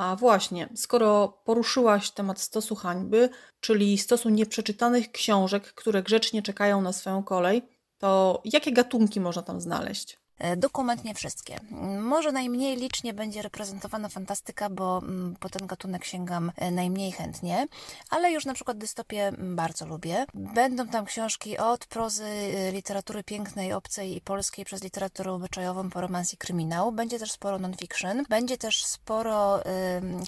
A właśnie, skoro poruszyłaś temat stosu hańby, czyli stosu nieprzeczytanych książek, które grzecznie czekają na swoją kolej, to jakie gatunki można tam znaleźć? E, dokument nie wszystkie. Może najmniej licznie będzie reprezentowana fantastyka, bo mm, po ten gatunek sięgam e, najmniej chętnie, ale już na przykład dystopię mm, bardzo lubię. Będą tam książki od prozy e, literatury pięknej, obcej i polskiej przez literaturę obyczajową po romans i kryminał. Będzie też sporo non-fiction. Będzie też sporo y,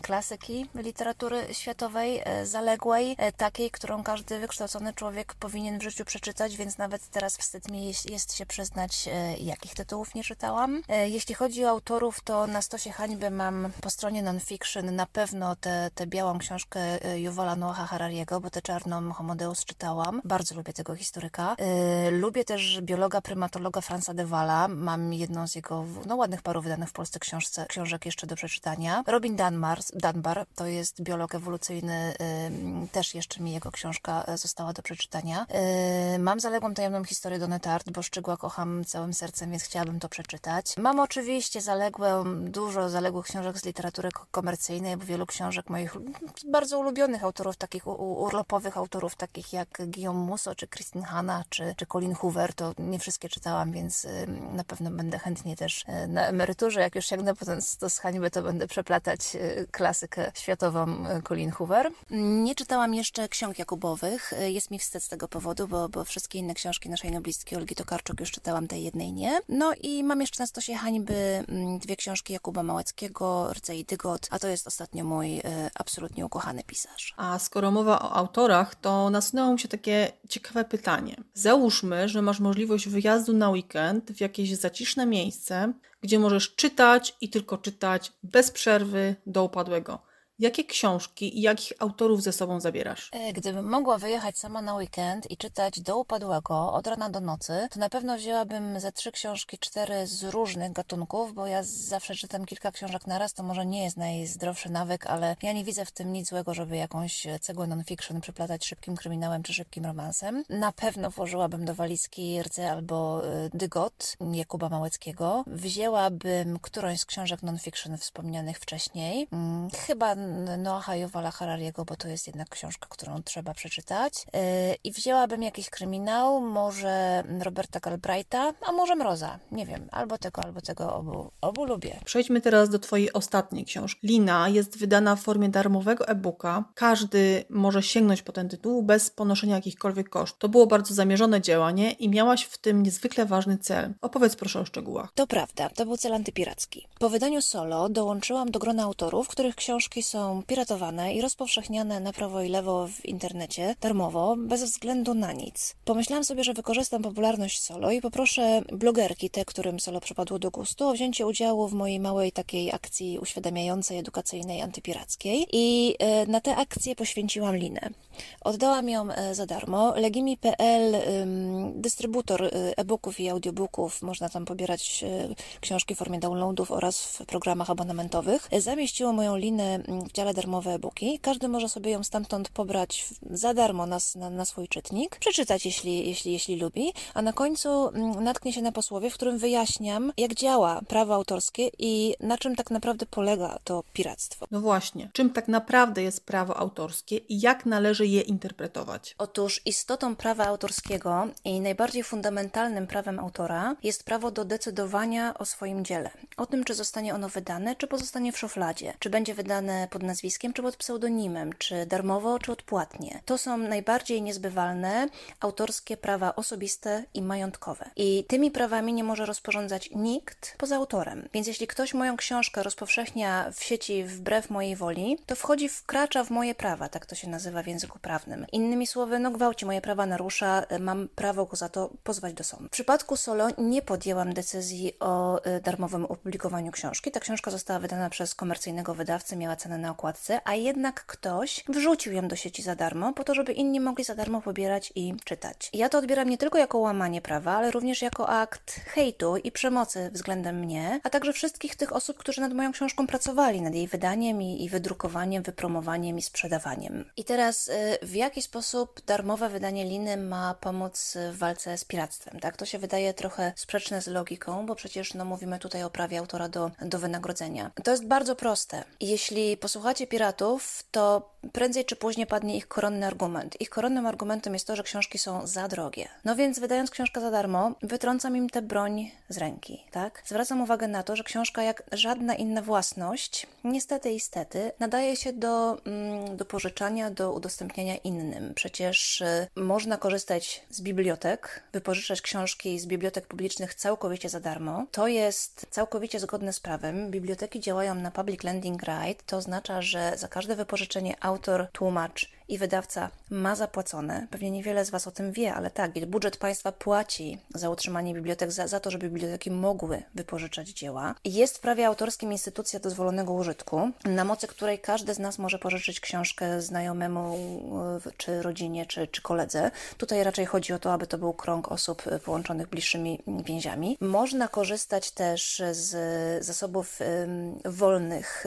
klasyki literatury światowej, y, zaległej, y, takiej, którą każdy wykształcony człowiek powinien w życiu przeczytać, więc nawet teraz wstyd mi jest, się przyznać, jakich tytułów nie czytałam. E, jeśli chodzi o autorów, to na stosie hańby mam po stronie non-fiction na pewno tę białą książkę e, Yuvala Noaha Harariego, bo tę czarną Homodeus czytałam. Bardzo lubię tego historyka. E, lubię też biologa, prymatologa Franza de Walla. Mam jedną z jego no, ładnych paru wydanych w Polsce książce, książek jeszcze do przeczytania. Robin Dunbar, Dunbar to jest biolog ewolucyjny. Też jeszcze mi jego książka została do przeczytania. Mam zaległą tajemną historię Donetart, bo Szczygła kocham całym sercem, więc chciałabym to przeczytać. Mam oczywiście zaległe, dużo zaległych książek z literatury komercyjnej, bo wielu książek moich bardzo ulubionych autorów, takich urlopowych autorów, takich jak Guillaume Musso, czy Christine Hanna, czy, czy Colin Hoover, to nie wszystkie czytałam, więc na pewno będę chętnie też e, na emeryturze, jak już sięgnę potem do hańby, to będę przeplatać e, klasykę światową e, Colin Hoover. Nie czytałam jeszcze ksiąg Jakubowych. Jest mi wstyd z tego powodu, bo, bo wszystkie inne książki naszej noblistki Olgi Tokarczuk już czytałam, tej jednej nie. No i mam jeszcze na stosie hańby mm, dwie książki Jakuba Małeckiego, Rdzej i Dygot, a to jest ostatnio mój y, absolutnie ukochany pisarz. A skoro mowa o autorach, to nasunęło mi się takie ciekawe pytanie. Załóżmy, że masz możliwość wyjazdu na weekend w jakieś zaciszne miejsce, gdzie możesz czytać i tylko czytać bez przerwy do upadłego. Jakie książki i jakich autorów ze sobą zabierasz? E, gdybym mogła wyjechać sama na weekend i czytać do upadłego od rana do nocy, to na pewno wzięłabym ze trzy książki, cztery z różnych gatunków, bo ja zawsze czytam kilka książek na raz, to może nie jest najzdrowszy nawyk, ale ja nie widzę w tym nic złego, żeby jakąś cegłę non-fiction przeplatać szybkim kryminałem czy szybkim romansem. Na pewno włożyłabym do walizki Rdze albo e, Dygot Jakuba Małeckiego. Wzięłabym którąś z książek non-fiction wspomnianych wcześniej. Hmm, chyba Noaha Yuvala Harariego, bo to jest jednak książka, którą trzeba przeczytać. Yy, I wzięłabym jakiś kryminał, może Roberta Galbraitha, a może Mroza. Nie wiem, albo tego, albo tego obu, obu lubię. Przejdźmy teraz do Twojej ostatniej książki. Lina jest wydana w formie darmowego e-booka. Każdy może sięgnąć po ten tytuł bez ponoszenia jakichkolwiek kosztów. To było bardzo zamierzone działanie i miałaś w tym niezwykle ważny cel. Opowiedz proszę o szczegółach. To prawda, to był cel antypiracki. Po wydaniu solo dołączyłam do grona autorów, których książki są są piratowane i rozpowszechniane na prawo i lewo w internecie darmowo, bez względu na nic. Pomyślałam sobie, że wykorzystam popularność solo i poproszę blogerki, te, którym solo przypadło do gustu, o wzięcie udziału w mojej małej takiej akcji uświadamiającej, edukacyjnej, antypirackiej. I e, na tę akcję poświęciłam linę. Oddałam ją e, za darmo. Legimi.pl, dystrybutor e, e-booków i audiobooków, można tam pobierać książki w formie downloadów oraz w programach abonamentowych, zamieściło moją linę w dziale darmowe e-booki. Każdy może sobie ją stamtąd pobrać za darmo na, na, na swój czytnik, przeczytać, jeśli, jeśli, jeśli lubi, a na końcu mm, natknie się na posłowie, w którym wyjaśniam, jak działa prawo autorskie i na czym tak naprawdę polega to piractwo. No właśnie, czym tak naprawdę jest prawo autorskie i jak należy je interpretować? Otóż istotą prawa autorskiego i najbardziej fundamentalnym prawem autora jest prawo do decydowania o swoim dziele. O tym, czy zostanie ono wydane, czy pozostanie w szufladzie, czy będzie wydane pod nazwiskiem czy pod pseudonimem, czy darmowo, czy odpłatnie. To są najbardziej niezbywalne autorskie prawa osobiste i majątkowe. I tymi prawami nie może rozporządzać nikt poza autorem. Więc jeśli ktoś moją książkę rozpowszechnia w sieci wbrew mojej woli, to wchodzi, wkracza w moje prawa, tak to się nazywa w języku prawnym. Innymi słowy, no gwałci moje prawa narusza, mam prawo go za to pozwać do sądu. W przypadku Solo nie podjęłam decyzji o y, darmowym opublikowaniu książki. Ta książka została wydana przez komercyjnego wydawcę, miała cenę na okładce, a jednak ktoś wrzucił ją do sieci za darmo, po to, żeby inni mogli za darmo pobierać i czytać. Ja to odbieram nie tylko jako łamanie prawa, ale również jako akt hejtu i przemocy względem mnie, a także wszystkich tych osób, którzy nad moją książką pracowali, nad jej wydaniem i, i wydrukowaniem, wypromowaniem i sprzedawaniem. I teraz y, w jaki sposób darmowe wydanie Liny ma pomóc w walce z piractwem? Tak? To się wydaje trochę sprzeczne z logiką, bo przecież no, mówimy tutaj o prawie autora do, do wynagrodzenia. To jest bardzo proste. Jeśli posłuchacie piratów, to prędzej czy później padnie ich koronny argument. Ich koronnym argumentem jest to, że książki są za drogie. No więc wydając książkę za darmo, wytrącam im tę broń z ręki, tak? Zwracam uwagę na to, że książka jak żadna inna własność, niestety i stety, nadaje się do, mm, do pożyczania, do udostępniania innym. Przecież y, można korzystać z bibliotek, wypożyczać książki z bibliotek publicznych całkowicie za darmo. To jest całkowicie zgodne z prawem. Biblioteki działają na public lending right, to oznacza, że za każde wypożyczenie autor, tłumacz i wydawca ma zapłacone. Pewnie niewiele z Was o tym wie, ale tak, budżet państwa płaci za utrzymanie bibliotek, za, za to, żeby biblioteki mogły wypożyczać dzieła. Jest w prawie autorskim instytucja dozwolonego użytku, na mocy której każdy z nas może pożyczyć książkę znajomemu, czy rodzinie, czy, czy koledze. Tutaj raczej chodzi o to, aby to był krąg osób połączonych bliższymi więziami. Można korzystać też z zasobów wolnych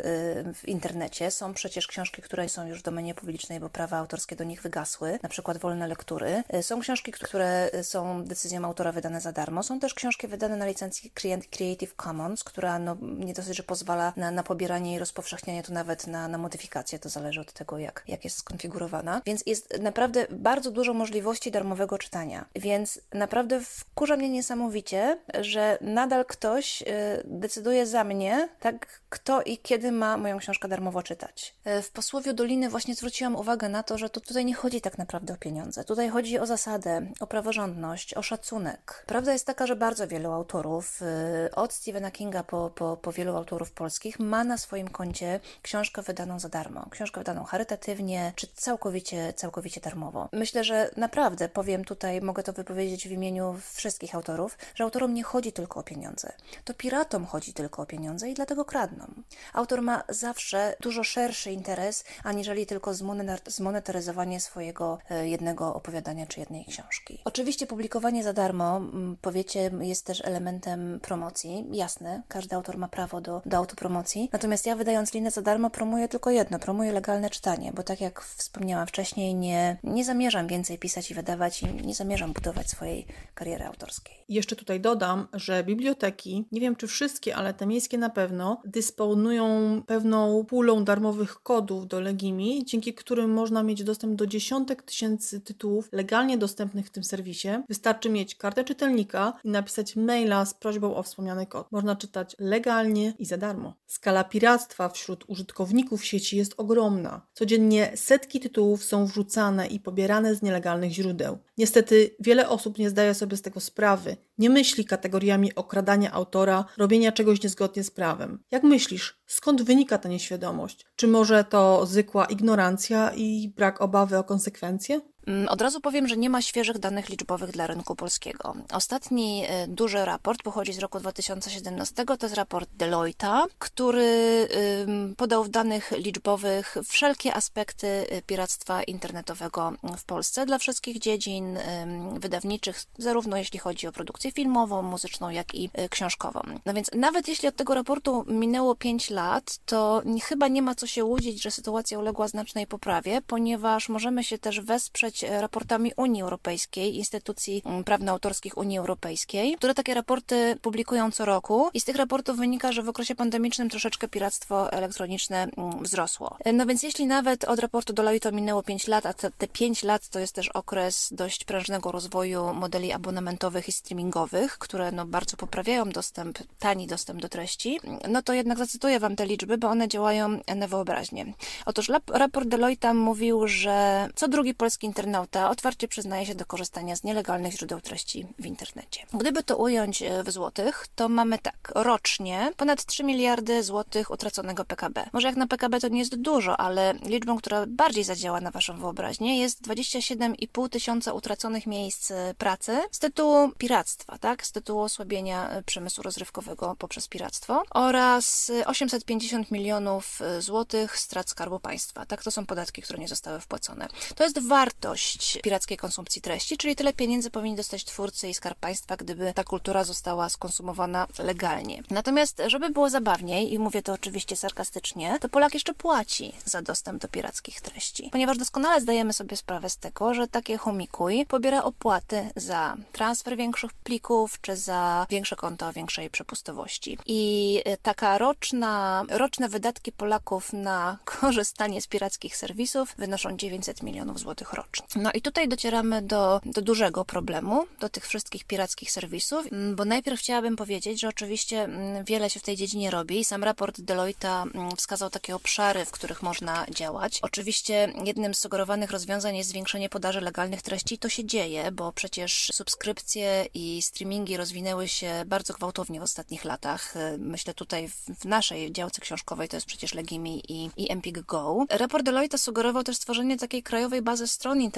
w internecie. Są przecież książki, które są już w domenie publicznej, bo prawa autorskie do nich wygasły, na przykład wolne lektury. E, są książki, które są decyzją autora wydane za darmo. Są też książki wydane na licencji Creative Commons, która no, nie dosyć, że pozwala na, na pobieranie i rozpowszechnianie, to nawet na, na modyfikację. To zależy od tego, jak, jak jest skonfigurowana. Więc jest naprawdę bardzo dużo możliwości darmowego czytania. Więc naprawdę wkurza mnie niesamowicie, że nadal ktoś y, decyduje za mnie, tak, kto i kiedy ma moją książkę darmowo czytać. E, w posłowie Doliny właśnie zwróciłam uwagę na to, że to tutaj nie chodzi tak naprawdę o pieniądze. Tutaj chodzi o zasadę, o praworządność, o szacunek. Prawda jest taka, że bardzo wielu autorów, y, od Stephena Kinga po, po, po wielu autorów polskich, ma na swoim koncie książkę wydaną za darmo. Książkę wydaną charytatywnie, czy całkowicie, całkowicie darmowo. Myślę, że naprawdę powiem tutaj, mogę to wypowiedzieć w imieniu wszystkich autorów, że autorom nie chodzi tylko o pieniądze. To piratom chodzi tylko o pieniądze i dlatego kradną. Autor ma zawsze dużo szerszy interes, aniżeli tylko zmonetaryzowanie swojego e, jednego opowiadania czy jednej książki. Oczywiście publikowanie za darmo, powiecie, jest też elementem promocji. Jasne, każdy autor ma prawo do, do autopromocji. Natomiast ja wydając linę za darmo promuję tylko jedno, promuję legalne czytanie, bo tak jak wspomniałam wcześniej, nie, nie zamierzam więcej pisać i wydawać i nie zamierzam budować swojej kariery autorskiej. Jeszcze tutaj dodam, że biblioteki, nie wiem czy wszystkie, ale te miejskie na pewno, dysponują pewną pulą darmowych kodów do Legimi, dzięki którym można mieć dostęp do dziesiątek tysięcy tytułów legalnie dostępnych w tym serwisie. Wystarczy mieć kartę czytelnika i napisać maila z prośbą o wspomniany kod. Można czytać legalnie i za darmo. Skala piractwa wśród użytkowników sieci jest ogromna. Codziennie setki tytułów są wrzucane i pobierane z nielegalnych źródeł. Niestety wiele osób nie zdaje sobie z tego sprawy, nie myśli kategoriami okradania autora, robienia czegoś niezgodnie z prawem. Jak myślisz, skąd wynika ta nieświadomość? Czy może to zwykła ignorancja i brak obawy o konsekwencje? Mm, od razu powiem, że nie ma świeżych danych liczbowych dla rynku polskiego. Ostatni e, duży raport pochodzi z roku 2017, to jest raport Deloitte'a, który podał w danych liczbowych wszelkie aspekty e, piractwa internetowego w Polsce dla wszystkich dziedzin wydawniczych, zarówno jeśli chodzi o produkcję filmową, muzyczną, jak i e, książkową. No więc nawet jeśli od tego raportu minęło 5 lat, to chyba nie ma co się łudzić, że sytuacja uległa znacznej poprawie, ponieważ możemy się też wesprzeć E, raportami Unii Europejskiej, instytucji mm, prawnoautorskich Unii Europejskiej, które takie raporty publikują co roku i z tych raportów wynika, że w okresie pandemicznym troszeczkę piractwo elektroniczne mm, wzrosło. E, no więc jeśli nawet od raportu to minęło 5 lat, a te, te 5 lat to jest też okres dość prężnego rozwoju modeli abonamentowych i streamingowych, które no bardzo poprawiają dostęp, tani dostęp do treści, no to jednak zacytuję Wam te liczby, bo one działają na wyobraźnię. Otóż raport Deloitte mówił, że co drugi polski internet internauta otwarcie przyznaje się do korzystania z nielegalnych źródeł treści w internecie. Gdyby to ująć e, w złotych, to mamy tak, rocznie ponad 3 miliardy złotych utraconego PKB. Może jak na PKB to nie jest dużo, ale liczbą, która bardziej zadziała na Waszą wyobraźnię jest 27,5 tysiąca utraconych miejsc e, pracy z tytułu piractwa, tak? Z tytułu osłabienia e, przemysłu rozrywkowego poprzez piractwo oraz 850 milionów złotych strat Skarbu Państwa. Tak, to są podatki, które nie zostały wpłacone. To jest wartość pirackiej konsumpcji treści, czyli tyle pieniędzy powinni dostać twórcy i Skarb Państwa, gdyby ta kultura została skonsumowana legalnie. Natomiast, żeby było zabawniej, i mówię to oczywiście sarkastycznie, to Polak jeszcze płaci za dostęp do pirackich treści. Ponieważ doskonale zdajemy sobie sprawę z tego, że takie homikuj pobiera opłaty za transfer większych plików, czy za większe konto o większej przepustowości. I taka roczna, roczne wydatki Polaków na korzystanie z pirackich serwisów wynoszą 900 milionów złotych rocznie. No i tutaj docieramy do, do dużego problemu, do tych wszystkich pirackich serwisów, mm, bo najpierw chciałabym powiedzieć, że oczywiście mm, wiele się w tej dziedzinie robi. Sam raport Deloitte mm, wskazał takie obszary, w których można działać. Oczywiście jednym z sugerowanych rozwiązań jest zwiększenie podaży legalnych treści. To się dzieje, bo przecież subskrypcje i streamingi rozwinęły się bardzo gwałtownie w ostatnich latach. Myślę tutaj w naszej działce książkowej to jest przecież Legimi i, i Empik Go. Raport Deloitte sugerował też stworzenie takiej krajowej bazy stron internetowych,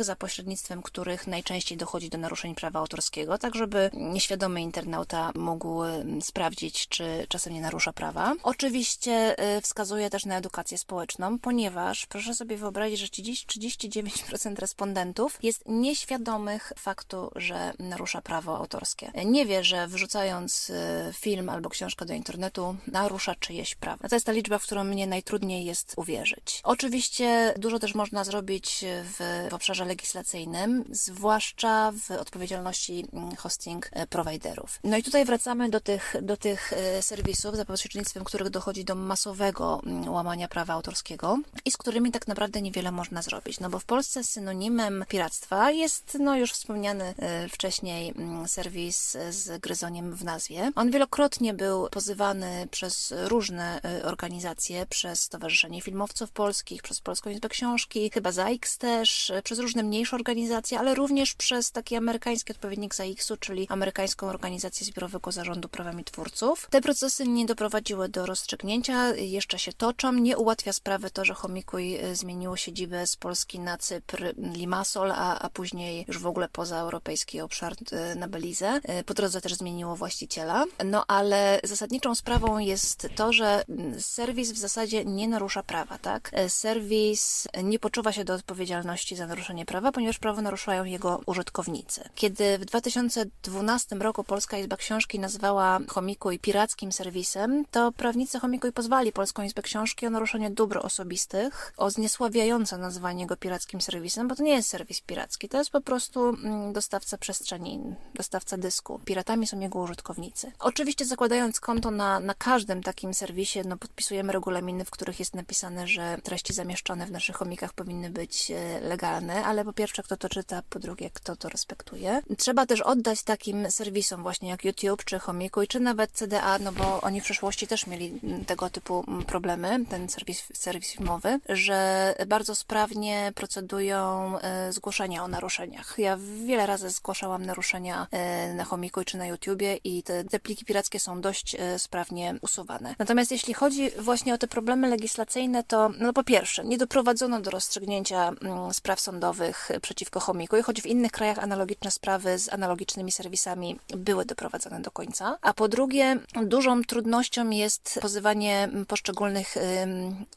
za pośrednictwem których najczęściej dochodzi do naruszeń prawa autorskiego, tak żeby nieświadomy internauta mógł sprawdzić, czy czasem nie narusza prawa. Oczywiście y, wskazuje też na edukację społeczną, ponieważ proszę sobie wyobrazić, że 39% respondentów jest nieświadomych faktu, że narusza prawo autorskie. Nie wie, że wrzucając y, film albo książkę do internetu narusza czyjeś prawa. To jest ta liczba, w którą mnie najtrudniej jest uwierzyć. Oczywiście dużo też można zrobić w, w obszarze legislacyjnym, zwłaszcza w odpowiedzialności mm, hosting e, providerów. No i tutaj wracamy do tych, do tych e, serwisów, za pośrednictwem których dochodzi do masowego mm, łamania prawa autorskiego i z którymi tak naprawdę niewiele można zrobić. No bo w Polsce synonimem piractwa jest no już wspomniany e, wcześniej mm, serwis z gryzoniem w nazwie. On wielokrotnie był pozywany przez różne organizacje, przez Stowarzyszenie Filmowców Polskich, przez Polską Izbę Książki, chyba ZAIKS też, przez różne mniejsze organizacje, ale również przez taki amerykański odpowiednik ZAIKS-u, czyli Amerykańską Organizację Zbiorowego Zarządu Prawami Twórców. Te procesy nie doprowadziły do rozstrzygnięcia, jeszcze się toczą. Nie ułatwia sprawy to, że Homikuj e, zmieniło siedzibę z Polski na Cypr, Limassol, a, a później już w ogóle poza europejski obszar e, na Belize. E, po drodze też zmieniło właściciela. No ale zasadniczą sprawą jest to, że serwis w zasadzie nie narusza prawa, tak? Serwis nie poczuwa się do odpowiedzialności za naruszenie prawa, ponieważ prawo naruszają jego użytkownicy. Kiedy w 2012 roku Polska Izba Książki nazwała Chomikuj pirackim serwisem, to prawnicy Chomikuj pozwali Polską Izbę Książki o naruszenie dóbr osobistych, o zniesławiające nazwanie go pirackim serwisem, bo to nie jest serwis piracki, to jest po prostu mm, dostawca przestrzeni, dostawca dysku. Piratami są jego użytkownicy. Oczywiście zakładając konto na, na każdym takim serwisie, no podpisujemy regulaminy, w których jest napisane, że treści zamieszczone w naszych chomikach powinny być e, legalne, ale po pierwsze kto to czyta, po drugie kto to respektuje. Trzeba też oddać takim serwisom właśnie jak YouTube, czy Chomikuj, czy nawet CDA, no bo oni w przeszłości też mieli tego typu problemy, ten serwis, serwis filmowy, że bardzo sprawnie procedują e, zgłoszenia o naruszeniach. Ja wiele razy zgłaszałam naruszenia e, na Chomikuj czy na YouTubie i te, te pliki pirackie są dość sprawnie usuwane. Natomiast jeśli chodzi właśnie o te problemy legislacyjne, to no po pierwsze, nie doprowadzono do rozstrzygnięcia mm, spraw sądowych przeciwko chomikuj, choć w innych krajach analogiczne sprawy z analogicznymi serwisami były doprowadzone do końca. A po drugie, dużą trudnością jest pozywanie poszczególnych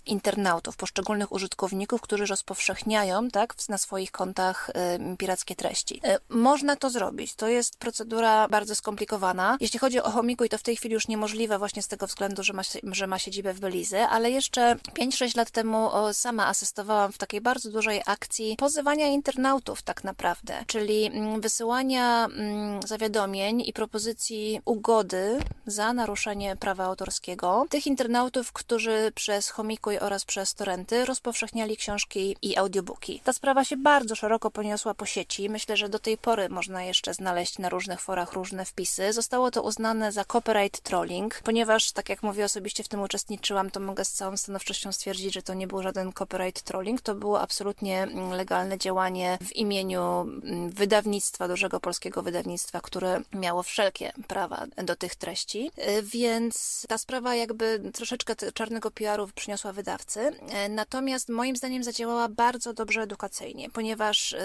internautów, poszczególnych użytkowników, którzy rozpowszechniają tak, na swoich kontach pirackie treści. Y, można to zrobić. To jest procedura bardzo skomplikowana. Jeśli chodzi o chomikuj, to w tej chwili już niemożliwe właśnie z tego względu, że ma, że ma siedzibę w Belize, ale jeszcze 5-6 lat temu sama asystowałam w takiej bardzo dużej akcji pozywania internautów tak naprawdę, czyli mm, wysyłania mm, zawiadomień i propozycji ugody za naruszenie prawa autorskiego tych internautów, którzy przez Homikuj oraz przez Torrenty rozpowszechniali książki i audiobooki. Ta sprawa się bardzo szeroko poniosła po sieci. Myślę, że do tej pory można jeszcze znaleźć na różnych forach różne wpisy. Zostało to uznane za copyright trolling, ponieważ, tak jak mówię, osobiście w tym uczestniczyłam, to mogę z całą stanowczością stwierdzić, że to nie był żaden copyright trolling, to było absolutnie legalne działanie w imieniu wydawnictwa, dużego polskiego wydawnictwa, które miało wszelkie prawa do tych treści, więc ta sprawa jakby troszeczkę czarnego PR-u przyniosła wydawcy. Natomiast moim zdaniem zadziałała bardzo dobrze edukacyjnie, ponieważ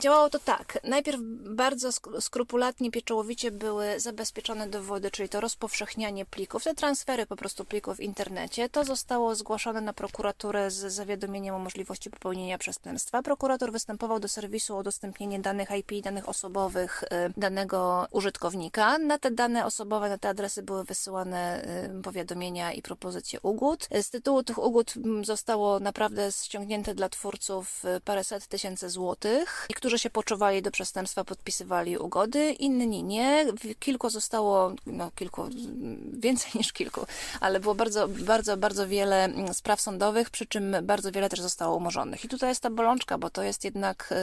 działało to tak. Najpierw bardzo skrupulatnie, pieczołowicie były zabezpieczone dowody, czyli to rozpowszechnianie plików, te transfery po prostu plików w internecie. To zostało zgłoszone na prokuraturę z zawiadomieniem o możliwości popełnienia przestępstwa. Prokurator występował do serwisu o udostępnienie danych IP, danych osobowych y, danego użytkownika. Na te dane osobowe, na te adresy były wysyłane y, powiadomienia i propozycje ugód. Z tytułu tych ugód mm, zostało naprawdę ściągnięte dla twórców y, paręset tysięcy złotych. Niektórzy się poczuwali do przestępstwa, podpisywali ugody, inni nie. Kilku zostało, no kilku, więcej niż kilku, ale było bardzo, bardzo, bardzo wiele mm, spraw sądowych, przy czym bardzo wiele też zostało umorzonych. I tutaj jest ta bolączka, bo to jest jednak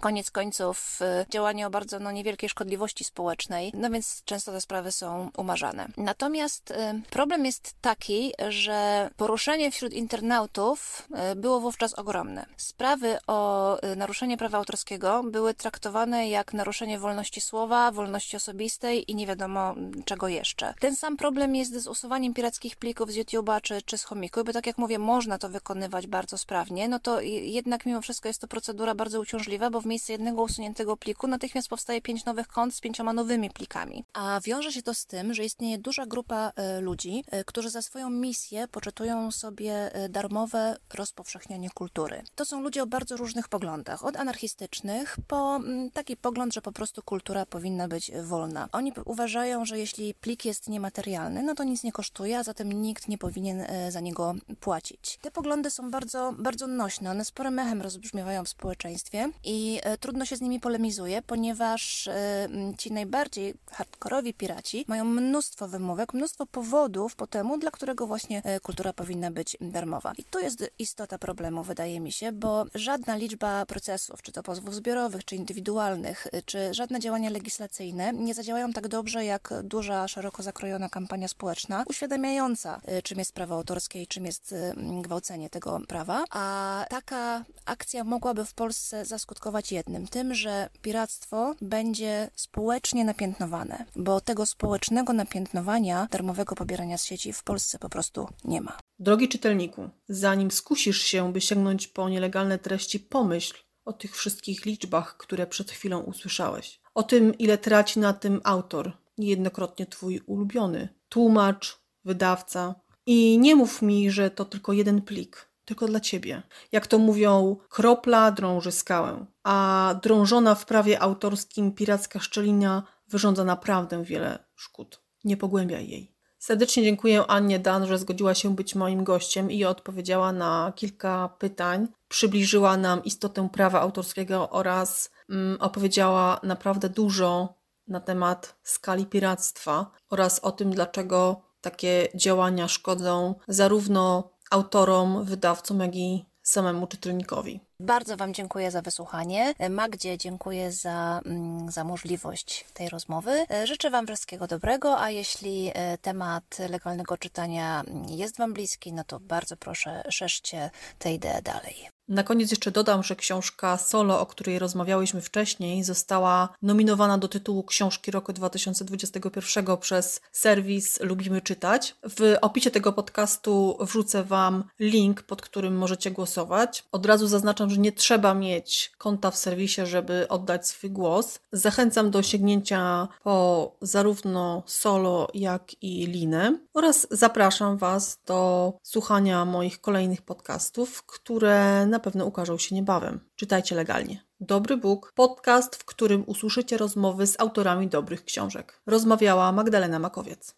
koniec końców y, działanie o bardzo no, niewielkiej szkodliwości społecznej, no więc często te sprawy są umarzane. Natomiast y, problem jest taki, że poruszenie wśród internautów y, było wówczas ogromne. Sprawy o naruszenie prawa autorskiego były traktowane jak naruszenie wolności słowa, wolności osobistej i nie wiadomo czego jeszcze. Ten sam problem jest z usuwaniem pirackich plików z YouTube'a czy, czy z chomiku, bo tak jak mówię, można to wykonywać bardzo sprawnie, no to jednak mimo wszystko jest to procedura bardzo uciążliwa, bo w miejsce jednego usuniętego pliku natychmiast powstaje pięć nowych kont z pięcioma nowymi plikami. A wiąże się to z tym, że istnieje duża grupa e, ludzi, e, którzy za swoją misję poczytują sobie e, darmowe rozpowszechnianie kultury. To są ludzie o bardzo różnych poglądach, od anarchistycznych po mm, taki pogląd, że po prostu kultura powinna być wolna. Oni uważają, że jeśli plik jest niematerialny, no to nic nie kosztuje, a zatem nikt nie powinien za niego płacić. Te poglądy są bardzo, bardzo nośne, one sporym echem rozbrzmiewają w społeczeństwie i trudno się z nimi polemizuje, ponieważ ci najbardziej hardkorowi piraci mają mnóstwo wymówek, mnóstwo powodów po temu, dla którego właśnie e, kultura powinna być darmowa. I tu jest istota problemu, wydaje mi się, bo żadna liczba procesów, czy to pozwów zbiorowych, czy indywidualnych, e, czy żadne działania legislacyjne nie zadziałają tak dobrze, jak duża, szeroko zakrojona kampania społeczna, uświadamiająca, e, czym jest prawo autorskie i czym jest gwałcenie tego prawa. A taka akcja mogłaby w Polsce zaskutkować jednym, tym, że piractwo będzie społecznie napiętnowane, bo tego społecznego napiętnowania, darmowego pobierania z sieci w Polsce po prostu nie ma. Drogi czytelniku, zanim skusisz się, by sięgnąć po nielegalne treści, pomyśl o tych wszystkich liczbach, które przed chwilą usłyszałeś. O tym, ile traci na tym autor, niejednokrotnie twój ulubiony, tłumacz, wydawca. I nie mów mi, że to tylko jeden plik tylko dla ciebie. Jak to mówią, kropla drąży skałę, a drążona w prawie autorskim piracka szczelina wyrządza naprawdę wiele szkód. Nie pogłębiaj jej. Serdecznie dziękuję Annie Dan, że zgodziła się być moim gościem i odpowiedziała na kilka pytań. Przybliżyła nam istotę prawa autorskiego oraz mm, opowiedziała naprawdę dużo na temat skali piractwa oraz o tym, dlaczego takie działania szkodzą zarówno autorom, wydawcom, jak i samemu czytelnikowi. Bardzo Wam dziękuję za wysłuchanie. Magdzie dziękuję za, mm, za możliwość tej rozmowy. Życzę Wam wszystkiego dobrego, a jeśli e, temat legalnego czytania jest Wam bliski, no to bardzo proszę, szerzcie tę ideę dalej. Na koniec jeszcze dodam, że książka Solo, o której rozmawiałyśmy wcześniej, została nominowana do tytułu książki roku 2021 przez serwis Lubimy Czytać. W opisie tego podcastu wrzucę Wam link, pod którym możecie głosować. Od razu zaznaczam, że nie trzeba mieć konta w serwisie, żeby oddać swój głos. Zachęcam do sięgnięcia po zarówno Solo, jak i Linę oraz zapraszam Was do słuchania moich kolejnych podcastów, które na pewno ukażą się niebawem. Czytajcie legalnie. Dobry Bóg, podcast, w którym usłyszycie rozmowy z autorami dobrych książek. Rozmawiała Magdalena Makowiec.